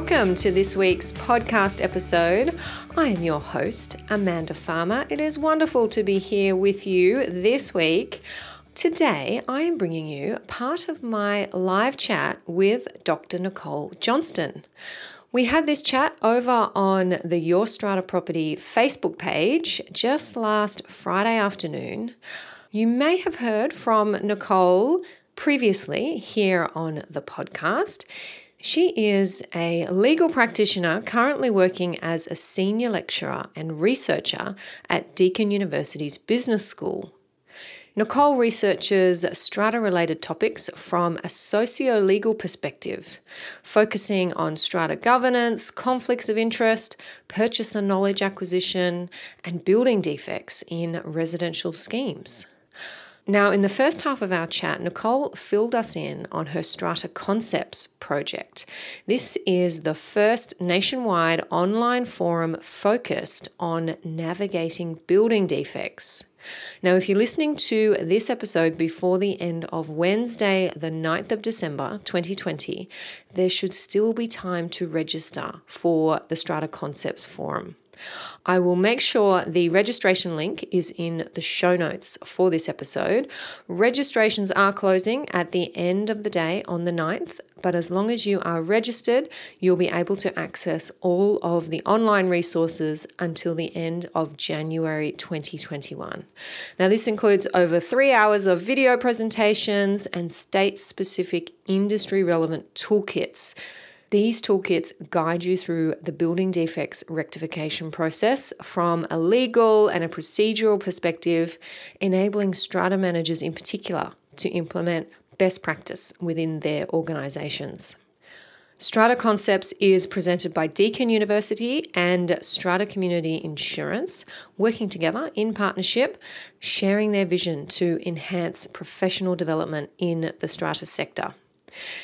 welcome to this week's podcast episode. I am your host, Amanda Farmer. It is wonderful to be here with you this week. Today, I am bringing you part of my live chat with Dr. Nicole Johnston. We had this chat over on the Your Strata Property Facebook page just last Friday afternoon. You may have heard from Nicole previously here on the podcast. She is a legal practitioner currently working as a senior lecturer and researcher at Deakin University's Business School. Nicole researches strata related topics from a socio legal perspective, focusing on strata governance, conflicts of interest, purchaser knowledge acquisition, and building defects in residential schemes. Now, in the first half of our chat, Nicole filled us in on her Strata Concepts project. This is the first nationwide online forum focused on navigating building defects. Now, if you're listening to this episode before the end of Wednesday, the 9th of December 2020, there should still be time to register for the Strata Concepts Forum. I will make sure the registration link is in the show notes for this episode. Registrations are closing at the end of the day on the 9th, but as long as you are registered, you'll be able to access all of the online resources until the end of January 2021. Now, this includes over three hours of video presentations and state specific industry relevant toolkits these toolkits guide you through the building defects rectification process from a legal and a procedural perspective, enabling strata managers in particular to implement best practice within their organisations. Strata Concepts is presented by Deakin University and Strata Community Insurance, working together in partnership, sharing their vision to enhance professional development in the strata sector.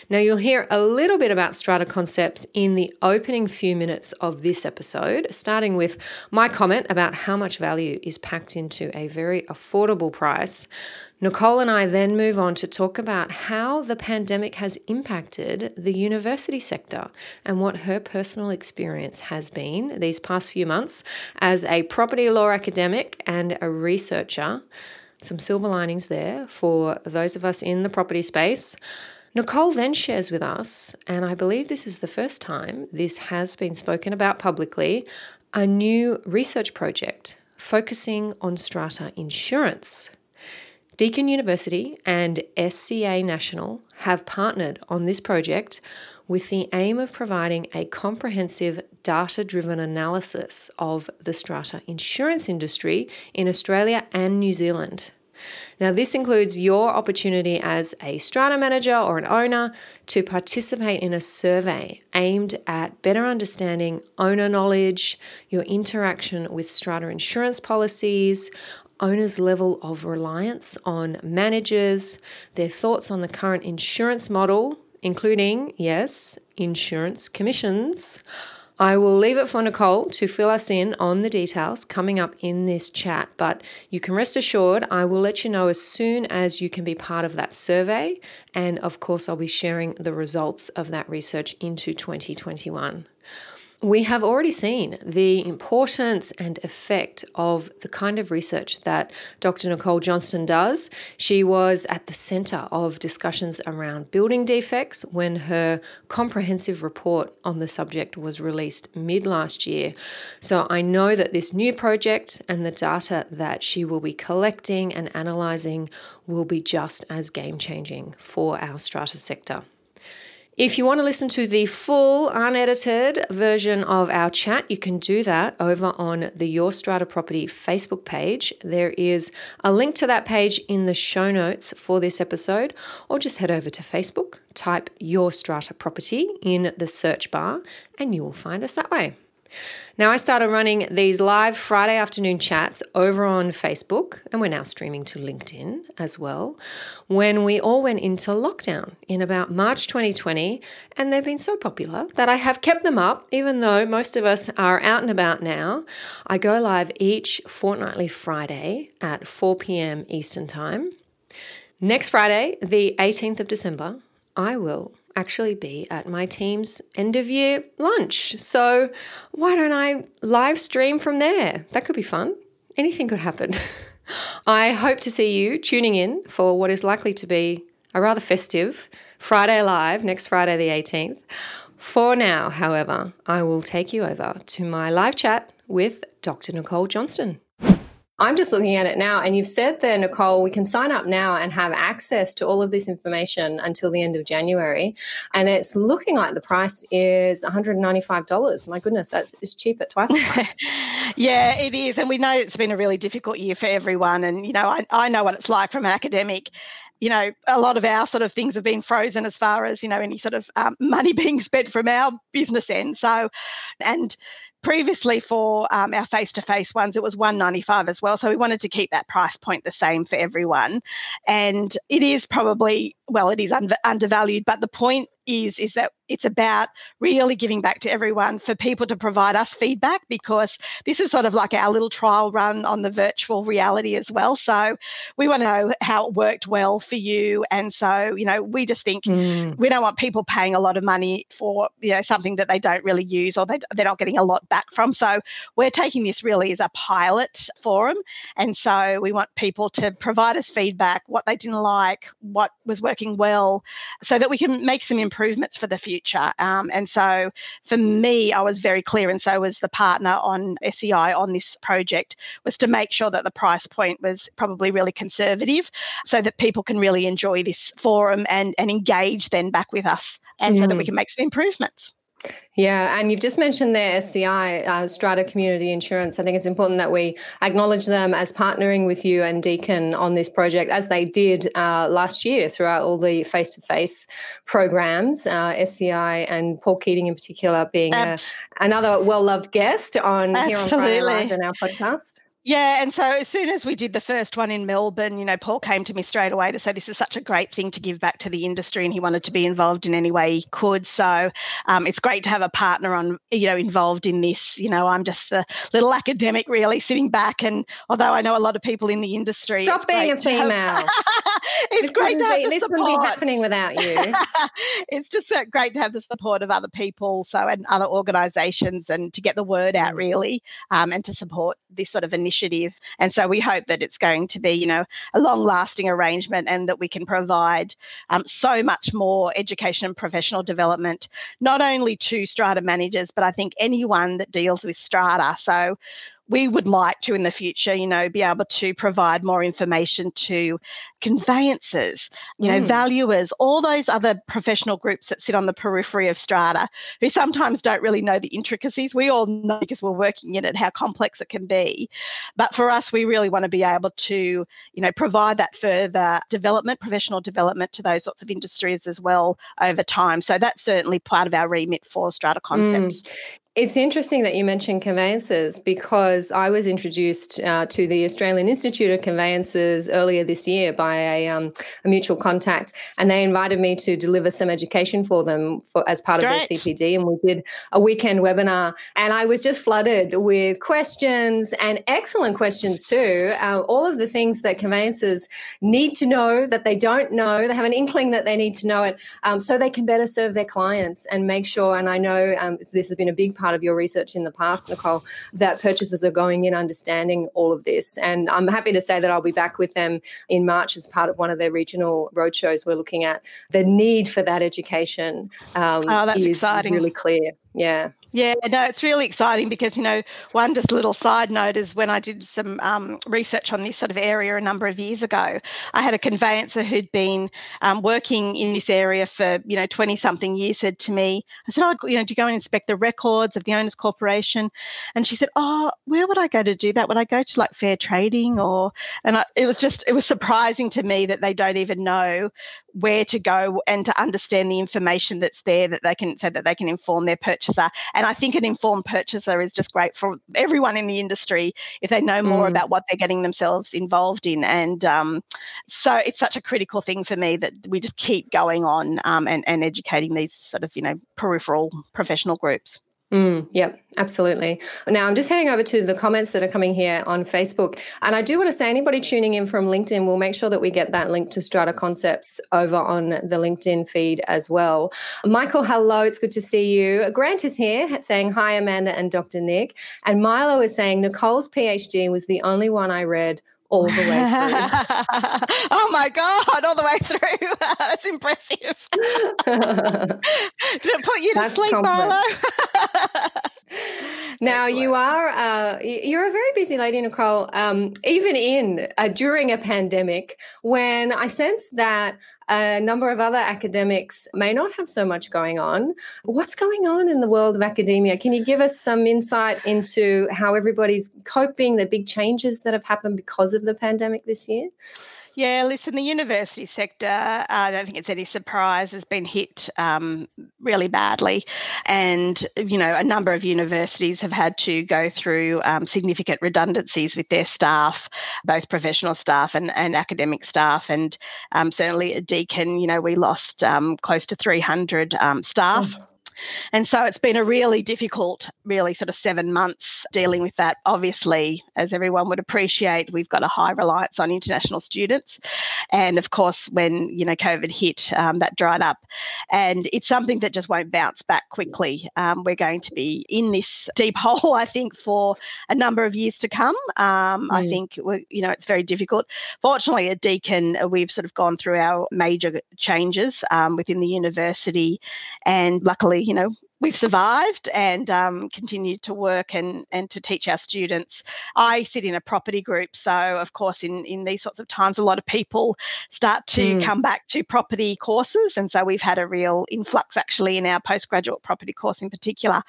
Now, you'll hear a little bit about strata concepts in the opening few minutes of this episode, starting with my comment about how much value is packed into a very affordable price. Nicole and I then move on to talk about how the pandemic has impacted the university sector and what her personal experience has been these past few months as a property law academic and a researcher. Some silver linings there for those of us in the property space. Nicole then shares with us, and I believe this is the first time this has been spoken about publicly, a new research project focusing on strata insurance. Deakin University and SCA National have partnered on this project with the aim of providing a comprehensive data driven analysis of the strata insurance industry in Australia and New Zealand. Now, this includes your opportunity as a strata manager or an owner to participate in a survey aimed at better understanding owner knowledge, your interaction with strata insurance policies, owners' level of reliance on managers, their thoughts on the current insurance model, including, yes, insurance commissions I will leave it for Nicole to fill us in on the details coming up in this chat, but you can rest assured I will let you know as soon as you can be part of that survey. And of course, I'll be sharing the results of that research into 2021. We have already seen the importance and effect of the kind of research that Dr. Nicole Johnston does. She was at the centre of discussions around building defects when her comprehensive report on the subject was released mid last year. So I know that this new project and the data that she will be collecting and analysing will be just as game changing for our strata sector. If you want to listen to the full unedited version of our chat, you can do that over on the Your Strata Property Facebook page. There is a link to that page in the show notes for this episode, or just head over to Facebook, type Your Strata Property in the search bar, and you will find us that way. Now, I started running these live Friday afternoon chats over on Facebook, and we're now streaming to LinkedIn as well, when we all went into lockdown in about March 2020. And they've been so popular that I have kept them up, even though most of us are out and about now. I go live each fortnightly Friday at 4 p.m. Eastern Time. Next Friday, the 18th of December, I will actually be at my team's end of year lunch. So why don't I live stream from there? That could be fun. Anything could happen. I hope to see you tuning in for what is likely to be a rather festive Friday Live next Friday, the 18th. For now, however, I will take you over to my live chat with Dr. Nicole Johnston. I'm just looking at it now, and you've said there, Nicole, we can sign up now and have access to all of this information until the end of January. And it's looking like the price is $195. My goodness, that's it's cheap at twice the price. yeah, it is. And we know it's been a really difficult year for everyone. And, you know, I, I know what it's like from an academic you know, a lot of our sort of things have been frozen as far as, you know, any sort of um, money being spent from our business end. So, and previously for um, our face-to-face ones it was 195 as well. So we wanted to keep that price point the same for everyone. And it is probably well it is undervalued but the point is is that it's about really giving back to everyone for people to provide us feedback because this is sort of like our little trial run on the virtual reality as well. So we want to know how it worked well for you. And so, you know, we just think mm. we don't want people paying a lot of money for, you know, something that they don't really use or they, they're not getting a lot back from. So we're taking this really as a pilot forum. And so we want people to provide us feedback, what they didn't like, what was working well, so that we can make some improvements improvements for the future. Um, and so for me, I was very clear, and so was the partner on SCI on this project, was to make sure that the price point was probably really conservative so that people can really enjoy this forum and, and engage then back with us and mm. so that we mm. can make some improvements. Yeah, and you've just mentioned their SCI, uh, Strata Community Insurance. I think it's important that we acknowledge them as partnering with you and Deakin on this project, as they did uh, last year throughout all the face to face programs. Uh, SCI and Paul Keating, in particular, being a, another well loved guest on Absolutely. here on Friday Live in our podcast. Yeah, and so as soon as we did the first one in Melbourne, you know, Paul came to me straight away to say this is such a great thing to give back to the industry, and he wanted to be involved in any way he could. So um, it's great to have a partner on, you know, involved in this. You know, I'm just the little academic, really sitting back, and although I know a lot of people in the industry, stop being a female. Have, it's this great to have be, the this support. wouldn't be happening without you. it's just uh, great to have the support of other people, so and other organisations, and to get the word out mm. really, um, and to support this sort of initiative. And so we hope that it's going to be, you know, a long lasting arrangement and that we can provide um, so much more education and professional development, not only to strata managers, but I think anyone that deals with strata. So we would like to in the future, you know, be able to provide more information to conveyancers, you know, mm. valuers, all those other professional groups that sit on the periphery of strata who sometimes don't really know the intricacies. We all know because we're working in it how complex it can be. But for us, we really want to be able to, you know, provide that further development, professional development to those sorts of industries as well over time. So that's certainly part of our remit for strata concepts. Mm. It's interesting that you mentioned conveyancers because I was introduced uh, to the Australian Institute of Conveyancers earlier this year by a, um, a, mutual contact, and they invited me to deliver some education for them for, as part Great. of their CPD. And we did a weekend webinar, and I was just flooded with questions and excellent questions too. Uh, all of the things that conveyancers need to know that they don't know, they have an inkling that they need to know it, um, so they can better serve their clients and make sure. And I know um, this has been a big part part of your research in the past, Nicole, that purchasers are going in understanding all of this. And I'm happy to say that I'll be back with them in March as part of one of their regional roadshows. We're looking at the need for that education. Um, oh, that's is exciting. Really clear. Yeah. Yeah, no, it's really exciting because, you know, one just little side note is when I did some um, research on this sort of area a number of years ago, I had a conveyancer who'd been um, working in this area for, you know, 20 something years said to me, I said, oh, you know, do you go and inspect the records of the owners corporation? And she said, oh, where would I go to do that? Would I go to like fair trading or, and I, it was just, it was surprising to me that they don't even know where to go and to understand the information that's there that they can, so that they can inform their purchaser. And I think an informed purchaser is just great for everyone in the industry if they know more mm. about what they're getting themselves involved in. And um, so it's such a critical thing for me that we just keep going on um, and, and educating these sort of, you know, peripheral professional groups. Mm, yep, absolutely. Now I'm just heading over to the comments that are coming here on Facebook. And I do want to say anybody tuning in from LinkedIn, we'll make sure that we get that link to Strata Concepts over on the LinkedIn feed as well. Michael, hello. It's good to see you. Grant is here saying hi, Amanda and Dr. Nick. And Milo is saying Nicole's PhD was the only one I read all the way through. oh my God, all the way through. That's impressive. Did it put you to That's sleep, Milo? Now you are uh, you're a very busy lady, Nicole. Um, even in uh, during a pandemic, when I sense that a number of other academics may not have so much going on. What's going on in the world of academia? Can you give us some insight into how everybody's coping, the big changes that have happened because of the pandemic this year? Yeah, listen, the university sector, uh, I don't think it's any surprise, has been hit um, really badly. And, you know, a number of universities have had to go through um, significant redundancies with their staff, both professional staff and, and academic staff. And um, certainly at Deakin, you know, we lost um, close to 300 um, staff. Mm. And so it's been a really difficult, really sort of seven months dealing with that. Obviously, as everyone would appreciate, we've got a high reliance on international students. And of course, when, you know, COVID hit, um, that dried up. And it's something that just won't bounce back quickly. Um, we're going to be in this deep hole, I think, for a number of years to come. Um, mm. I think, you know, it's very difficult. Fortunately, at Deakin, we've sort of gone through our major changes um, within the university. And luckily, you know, we've survived and um, continued to work and, and to teach our students. I sit in a property group, so of course, in, in these sorts of times, a lot of people start to mm. come back to property courses, and so we've had a real influx actually in our postgraduate property course in particular.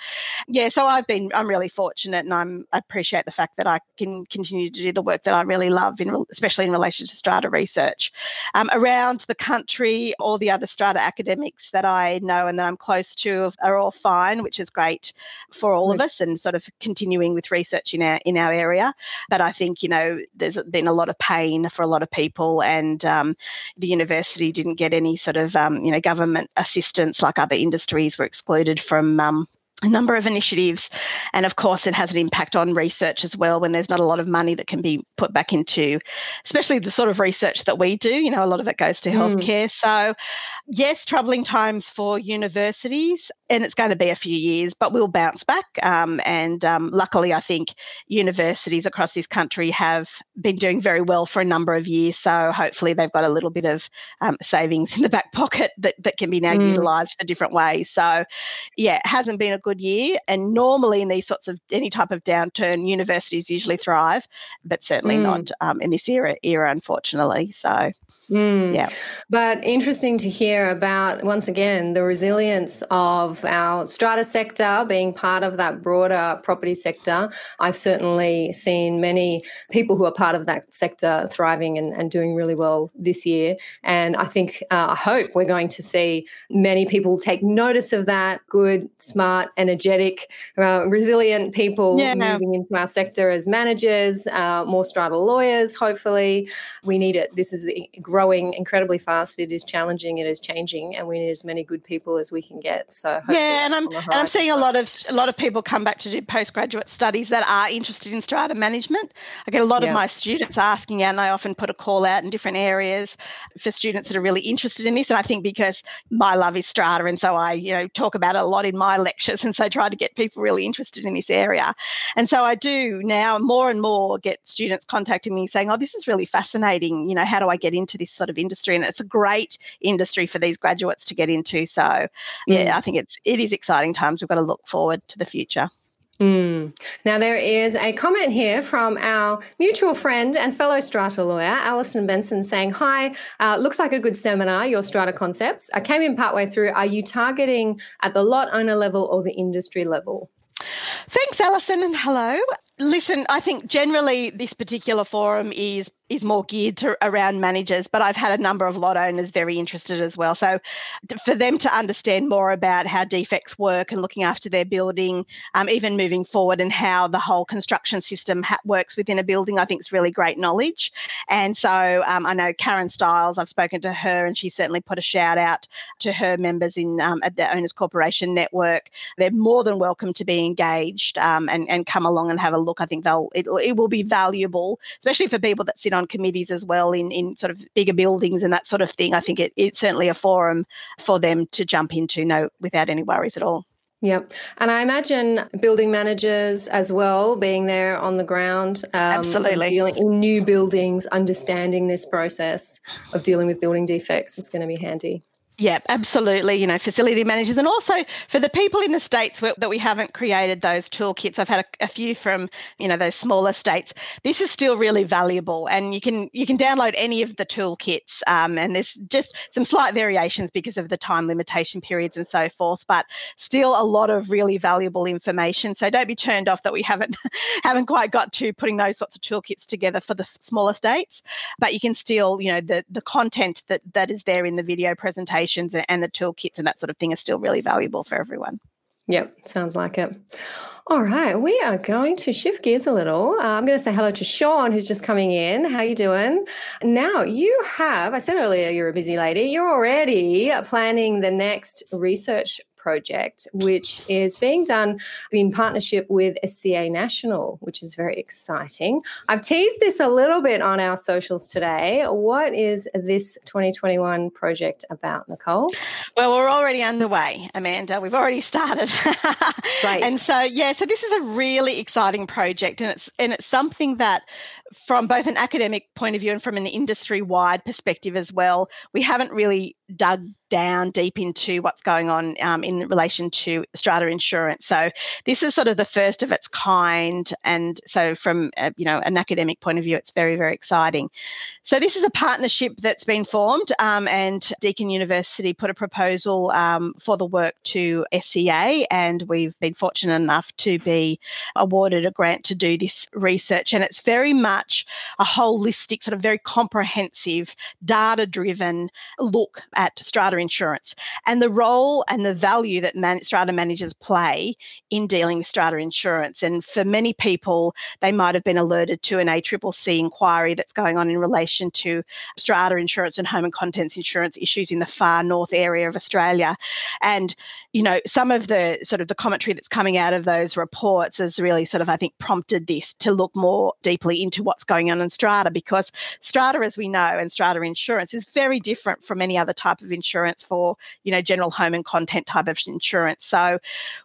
Yeah, so I've been I'm really fortunate, and I'm I appreciate the fact that I can continue to do the work that I really love, in especially in relation to strata research um, around the country. All the other strata academics that I know and that I'm close to are all fine, which is great for all of us, and sort of continuing with research in our in our area. But I think you know there's been a lot of pain for a lot of people, and um, the university didn't get any sort of um, you know government assistance like other industries were excluded from um, a number of initiatives. And of course, it has an impact on research as well when there's not a lot of money that can be put back into, especially the sort of research that we do. You know, a lot of it goes to mm. healthcare. So, yes, troubling times for universities, and it's going to be a few years, but we'll bounce back. Um, and um, luckily, I think universities across this country have been doing very well for a number of years. So, hopefully, they've got a little bit of um, savings in the back pocket that, that can be now mm. utilised for different ways. So, yeah, it hasn't been a good year. And normally in these sorts of any type of downturn, universities usually thrive, but certainly mm. not um, in this era, era, unfortunately. So Mm. Yeah. But interesting to hear about, once again, the resilience of our strata sector being part of that broader property sector. I've certainly seen many people who are part of that sector thriving and, and doing really well this year. And I think, uh, I hope we're going to see many people take notice of that good, smart, energetic, uh, resilient people yeah. moving into our sector as managers, uh, more strata lawyers, hopefully. We need it. This is the growing incredibly fast. It is challenging. It is changing, and we need as many good people as we can get. So yeah, and I'm and I'm seeing a lot of a lot of people come back to do postgraduate studies that are interested in strata management. I get a lot yeah. of my students asking, and I often put a call out in different areas for students that are really interested in this. And I think because my love is strata, and so I you know talk about it a lot in my lectures, and so try to get people really interested in this area. And so I do now more and more get students contacting me saying, "Oh, this is really fascinating. You know, how do I get into this?" This sort of industry, and it's a great industry for these graduates to get into. So, yeah, mm. I think it's it is exciting times. We've got to look forward to the future. Mm. Now, there is a comment here from our mutual friend and fellow strata lawyer, Alison Benson, saying, Hi, uh, looks like a good seminar, your strata concepts. I came in partway through. Are you targeting at the lot owner level or the industry level? Thanks, Alison, and hello. Listen, I think generally this particular forum is is more geared to around managers, but I've had a number of lot owners very interested as well. So for them to understand more about how defects work and looking after their building, um, even moving forward, and how the whole construction system ha- works within a building, I think is really great knowledge. And so um, I know Karen Stiles, I've spoken to her, and she certainly put a shout out to her members in um, at the Owners Corporation network. They're more than welcome to be engaged um, and and come along and have a look. I think they'll it, it will be valuable, especially for people that sit on committees as well in, in sort of bigger buildings and that sort of thing. I think it, it's certainly a forum for them to jump into no without any worries at all. Yeah. And I imagine building managers as well being there on the ground. Um, Absolutely. dealing in new buildings, understanding this process of dealing with building defects. It's going to be handy. Yeah, absolutely. You know, facility managers, and also for the people in the states where, that we haven't created those toolkits. I've had a, a, few from you know those smaller states. This is still really valuable, and you can you can download any of the toolkits. Um, and there's just some slight variations because of the time limitation periods and so forth, but still a lot of really valuable information. So don't be turned off that we haven't haven't quite got to putting those sorts of toolkits together for the smaller states. But you can still you know the the content that that is there in the video presentation and the toolkits and that sort of thing are still really valuable for everyone. Yep, sounds like it. All right, we are going to shift gears a little. Uh, I'm going to say hello to Sean, who's just coming in. How are you doing? Now you have. I said earlier you're a busy lady. You're already planning the next research project, which is being done in partnership with SCA National, which is very exciting. I've teased this a little bit on our socials today. What is this 2021 project about, Nicole? Well, we're already underway, Amanda. We've already started. right. And so, yeah, so this is a really exciting project, and it's and it's something that from both an academic point of view and from an industry wide perspective as well, we haven't really dug down deep into what's going on um, in relation to strata insurance. So this is sort of the first of its kind, and so from a, you know an academic point of view, it's very very exciting. So this is a partnership that's been formed, um, and Deakin University put a proposal um, for the work to SCA, and we've been fortunate enough to be awarded a grant to do this research, and it's very much a holistic, sort of very comprehensive, data driven look at strata insurance and the role and the value that man- strata managers play in dealing with strata insurance. And for many people, they might have been alerted to an ACCC inquiry that's going on in relation to strata insurance and home and contents insurance issues in the far north area of Australia. And, you know, some of the sort of the commentary that's coming out of those reports has really sort of, I think, prompted this to look more deeply into what's going on in strata because strata, as we know, and strata insurance is very different from any other type of insurance for, you know, general home and content type of insurance. So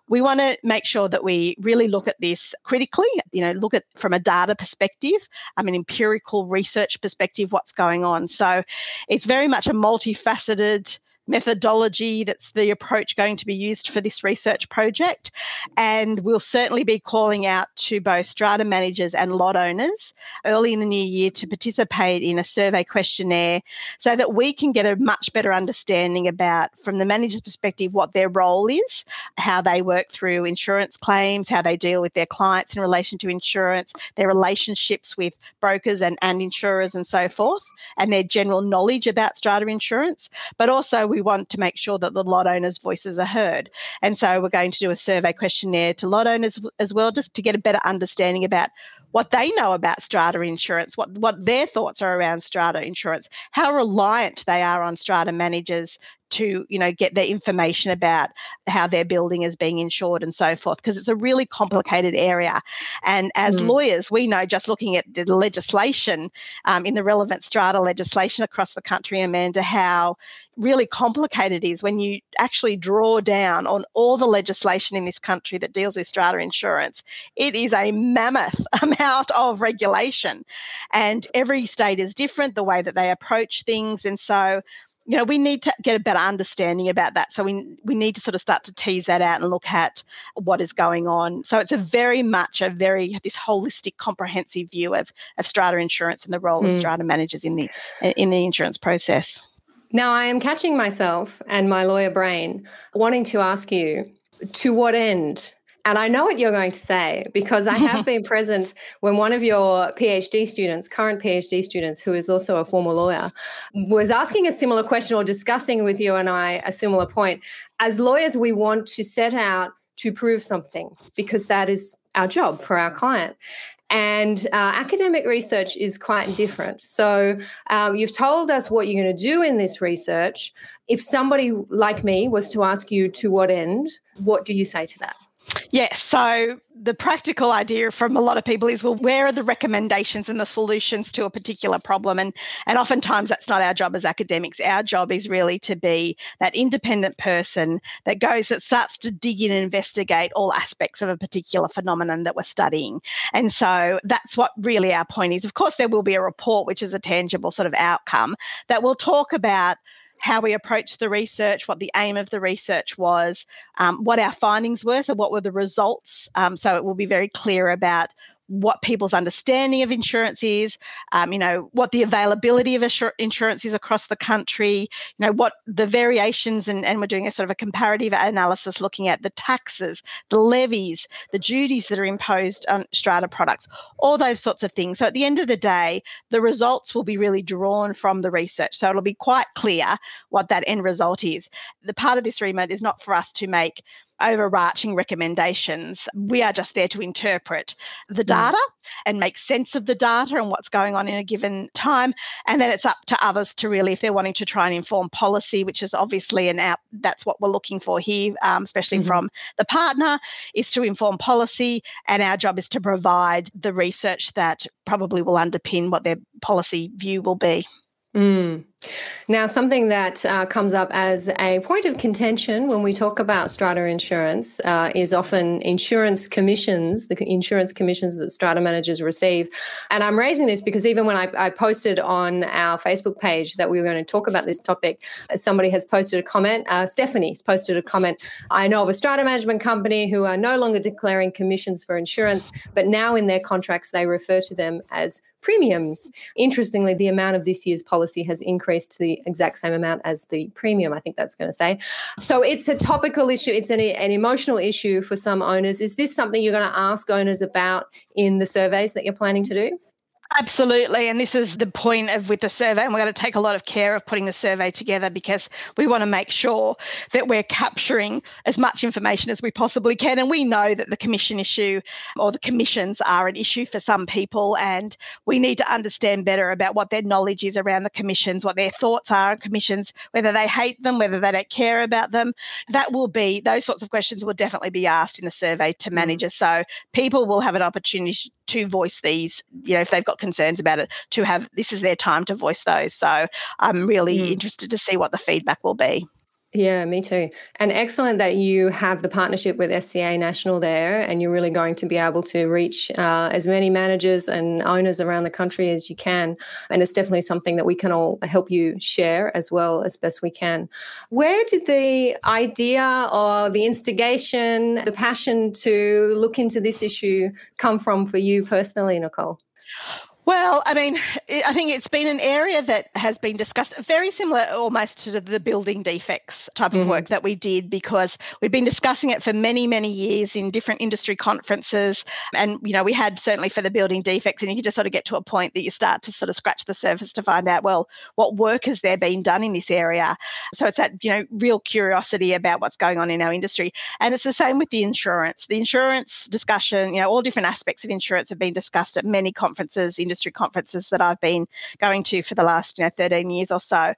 we want to make sure that we really look at this critically, you know, look at from a data perspective, I mean, empirical research perspective, what's going on. So it's very much a multifaceted methodology that's the approach going to be used for this research project. And we'll certainly be calling out to both strata managers and lot owners early in the new year to participate in a survey questionnaire so that we can get a much better understanding about, from the manager's perspective, what their role is, how they work through insurance claims, how they deal with their clients in relation to insurance, their relationships with brokers and, and insurers, and so forth, and their general knowledge about strata insurance, but also we want to make sure that the lot owners' voices are heard. And so we're going to do a survey questionnaire to lot owners as well, just to get a better understanding about what they know about strata insurance, what, what their thoughts are around strata insurance, how reliant they are on strata managers to you know get their information about how their building is being insured and so forth because it's a really complicated area and as mm. lawyers we know just looking at the legislation um, in the relevant strata legislation across the country amanda how really complicated it is when you actually draw down on all the legislation in this country that deals with strata insurance it is a mammoth amount of regulation and every state is different the way that they approach things and so you know we need to get a better understanding about that. So we we need to sort of start to tease that out and look at what is going on. So it's a very much a very this holistic comprehensive view of of strata insurance and the role mm. of strata managers in the in the insurance process. Now i am catching myself and my lawyer brain wanting to ask you to what end And I know what you're going to say because I have been present when one of your PhD students, current PhD students, who is also a former lawyer, was asking a similar question or discussing with you and I a similar point. As lawyers, we want to set out to prove something because that is our job for our client. And uh, academic research is quite different. So, um, you've told us what you're going to do in this research. If somebody like me was to ask you to what end, what do you say to that? Yes. So the practical idea from a lot of people is well, where are the recommendations and the solutions to a particular problem? And and oftentimes that's not our job as academics. Our job is really to be that independent person that goes that starts to dig in and investigate all aspects of a particular phenomenon that we're studying. And so that's what really our point is. Of course, there will be a report which is a tangible sort of outcome that will talk about how we approached the research, what the aim of the research was, um, what our findings were, so what were the results. Um, so it will be very clear about what people's understanding of insurance is, um, you know, what the availability of insurance is across the country, you know, what the variations, and, and we're doing a sort of a comparative analysis looking at the taxes, the levies, the duties that are imposed on strata products, all those sorts of things. So at the end of the day, the results will be really drawn from the research. So it'll be quite clear what that end result is. The part of this remit is not for us to make overarching recommendations. We are just there to interpret the mm. data and make sense of the data and what's going on in a given time. And then it's up to others to really, if they're wanting to try and inform policy, which is obviously an out, that's what we're looking for here, um, especially mm-hmm. from the partner, is to inform policy. And our job is to provide the research that probably will underpin what their policy view will be. Mm. Now, something that uh, comes up as a point of contention when we talk about strata insurance uh, is often insurance commissions, the insurance commissions that strata managers receive. And I'm raising this because even when I, I posted on our Facebook page that we were going to talk about this topic, somebody has posted a comment. Uh, Stephanie's posted a comment. I know of a strata management company who are no longer declaring commissions for insurance, but now in their contracts they refer to them as premiums. Interestingly, the amount of this year's policy has increased to the exact same amount as the premium, I think that's going to say. So it's a topical issue, it's an, an emotional issue for some owners. Is this something you're going to ask owners about in the surveys that you're planning to do? Absolutely. And this is the point of with the survey. And we're going to take a lot of care of putting the survey together because we want to make sure that we're capturing as much information as we possibly can. And we know that the commission issue or the commissions are an issue for some people. And we need to understand better about what their knowledge is around the commissions, what their thoughts are on commissions, whether they hate them, whether they don't care about them. That will be, those sorts of questions will definitely be asked in the survey to mm. managers. So people will have an opportunity to voice these, you know, if they've got concerns about it, to have this is their time to voice those. So I'm really mm. interested to see what the feedback will be. Yeah, me too. And excellent that you have the partnership with SCA National there, and you're really going to be able to reach uh, as many managers and owners around the country as you can. And it's definitely something that we can all help you share as well as best we can. Where did the idea or the instigation, the passion to look into this issue come from for you personally, Nicole? Well, I mean, I think it's been an area that has been discussed, very similar almost to the building defects type of mm-hmm. work that we did, because we've been discussing it for many, many years in different industry conferences. And, you know, we had certainly for the building defects, and you just sort of get to a point that you start to sort of scratch the surface to find out, well, what work has there been done in this area? So it's that, you know, real curiosity about what's going on in our industry. And it's the same with the insurance. The insurance discussion, you know, all different aspects of insurance have been discussed at many conferences in industry conferences that I've been going to for the last you know 13 years or so,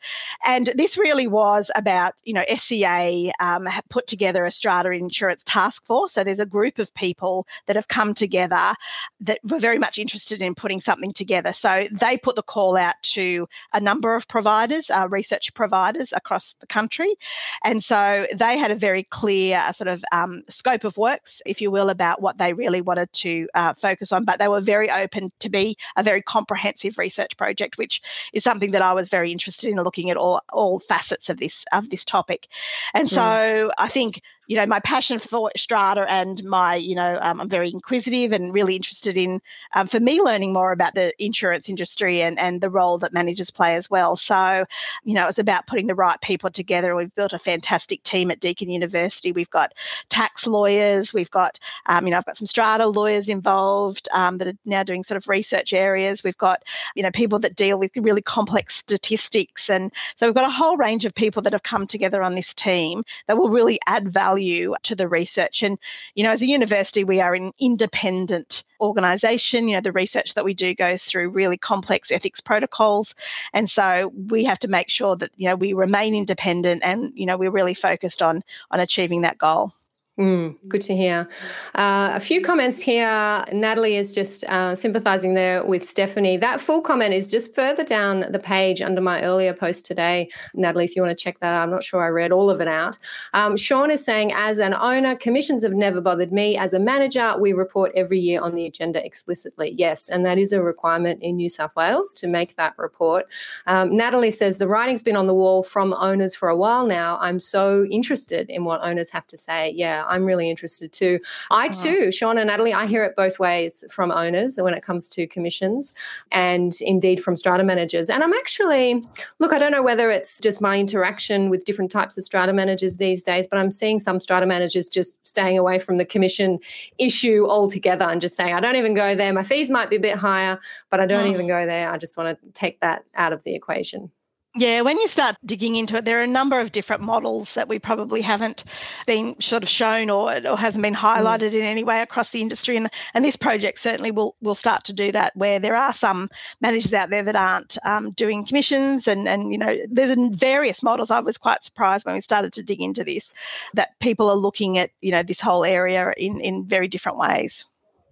and this really was about you know SCA um, put together a strata insurance task force. So there's a group of people that have come together that were very much interested in putting something together. So they put the call out to a number of providers, uh, research providers across the country, and so they had a very clear uh, sort of um, scope of works, if you will, about what they really wanted to uh, focus on. But they were very open to be a very comprehensive research project, which is something that I was very interested in looking at all, all facets of this of this topic. And so mm. I think you know, my passion for strata and my, you know, um, I'm very inquisitive and really interested in, um, for me, learning more about the insurance industry and, and the role that managers play as well. So, you know, it's about putting the right people together. We've built a fantastic team at Deakin University. We've got tax lawyers, we've got, um, you know, I've got some strata lawyers involved um, that are now doing sort of research areas. We've got, you know, people that deal with really complex statistics. And so we've got a whole range of people that have come together on this team that will really add value to the research. And, you know, as a university, we are an independent organisation. You know, the research that we do goes through really complex ethics protocols. And so we have to make sure that, you know, we remain independent and, you know, we're really focused on on achieving that goal. Mm, good to hear. Uh, a few comments here. Natalie is just uh, sympathizing there with Stephanie. That full comment is just further down the page under my earlier post today. Natalie, if you want to check that out, I'm not sure I read all of it out. Um, Sean is saying, as an owner, commissions have never bothered me. As a manager, we report every year on the agenda explicitly. Yes, and that is a requirement in New South Wales to make that report. Um, Natalie says, the writing's been on the wall from owners for a while now. I'm so interested in what owners have to say. Yeah, I'm really interested too. I too, Sean and Natalie, I hear it both ways from owners when it comes to commissions and indeed from strata managers. And I'm actually, look, I don't know whether it's just my interaction with different types of strata managers these days, but I'm seeing some strata managers just staying away from the commission issue altogether and just saying, I don't even go there. My fees might be a bit higher, but I don't oh. even go there. I just want to take that out of the equation. Yeah, when you start digging into it, there are a number of different models that we probably haven't been sort of shown or, or hasn't been highlighted mm. in any way across the industry. And, and this project certainly will, will start to do that, where there are some managers out there that aren't um, doing commissions. And, and, you know, there's various models. I was quite surprised when we started to dig into this that people are looking at, you know, this whole area in, in very different ways.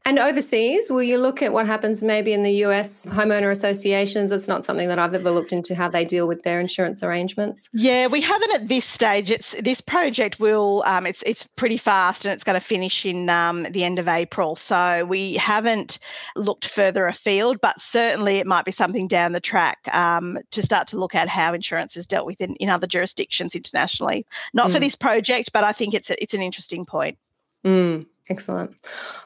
And overseas, will you look at what happens maybe in the US homeowner associations? It's not something that I've ever looked into how they deal with their insurance arrangements. Yeah, we haven't at this stage. It's this project will um, it's it's pretty fast and it's going to finish in um, the end of April. So we haven't looked further afield, but certainly it might be something down the track um, to start to look at how insurance is dealt with in, in other jurisdictions internationally. Not mm. for this project, but I think it's a, it's an interesting point. Mm. Excellent.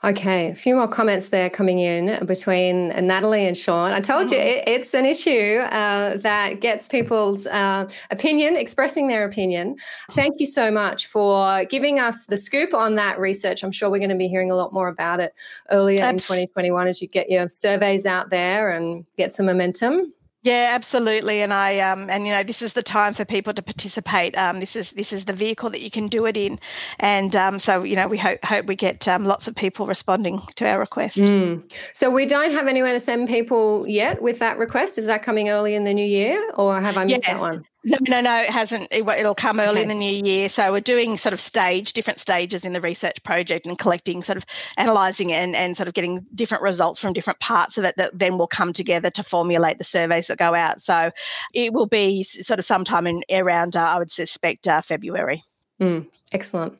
Okay, a few more comments there coming in between Natalie and Sean. I told you mm-hmm. it, it's an issue uh, that gets people's uh, opinion, expressing their opinion. Thank you so much for giving us the scoop on that research. I'm sure we're going to be hearing a lot more about it earlier in 2021 as you get your surveys out there and get some momentum. Yeah, absolutely. And I um and you know this is the time for people to participate. Um, this is this is the vehicle that you can do it in, and um, so you know we hope hope we get um, lots of people responding to our request. Mm. So we don't have anywhere to send people yet with that request. Is that coming early in the new year, or have I missed yeah. that one? No, no, no, it hasn't. It, will come early okay. in the new year. So we're doing sort of stage, different stages in the research project and collecting, sort of analysing and, and sort of getting different results from different parts of it that then will come together to formulate the surveys that go out. So it will be sort of sometime in around, uh, I would suspect, uh, February. Mm, excellent.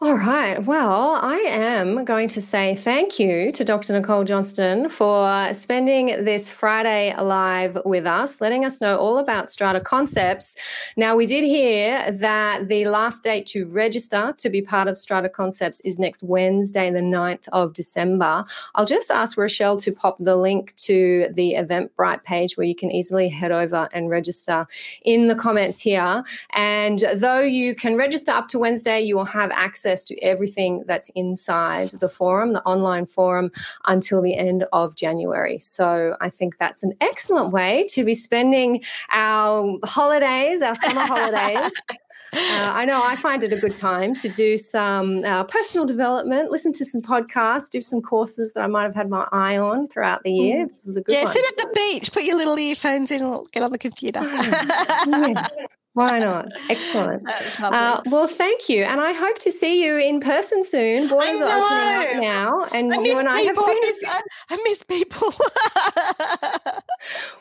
All right. Well, I am going to say thank you to Dr. Nicole Johnston for spending this Friday live with us, letting us know all about Strata Concepts. Now, we did hear that the last date to register to be part of Strata Concepts is next Wednesday, the 9th of December. I'll just ask Rochelle to pop the link to the Eventbrite page where you can easily head over and register in the comments here. And though you can register up to Wednesday, you will have access to everything that's inside the forum, the online forum, until the end of January. So I think that's an excellent way to be spending our holidays, our summer holidays. Uh, I know I find it a good time to do some uh, personal development, listen to some podcasts, do some courses that I might have had my eye on throughout the year. Mm. This is a good one. yeah, one. sit at the beach, put your little earphones in, and get on the computer. yeah. Why not? Excellent. Uh, well, thank you. And I hope to see you in person soon. Borders are opening up now. And you and I people. have been. I miss, I miss people.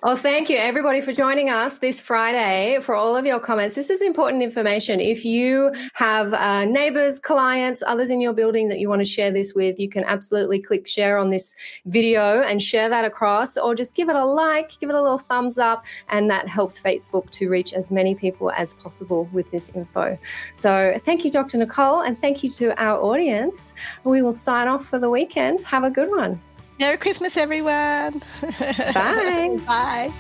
Well, thank you everybody for joining us this Friday for all of your comments. This is important information. If you have uh, neighbors, clients, others in your building that you want to share this with, you can absolutely click share on this video and share that across, or just give it a like, give it a little thumbs up, and that helps Facebook to reach as many people as possible with this info. So, thank you, Dr. Nicole, and thank you to our audience. We will sign off for the weekend. Have a good one. Merry Christmas, everyone. Bye. Bye.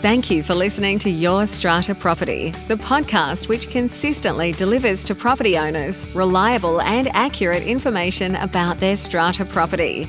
Thank you for listening to Your Strata Property, the podcast which consistently delivers to property owners reliable and accurate information about their strata property.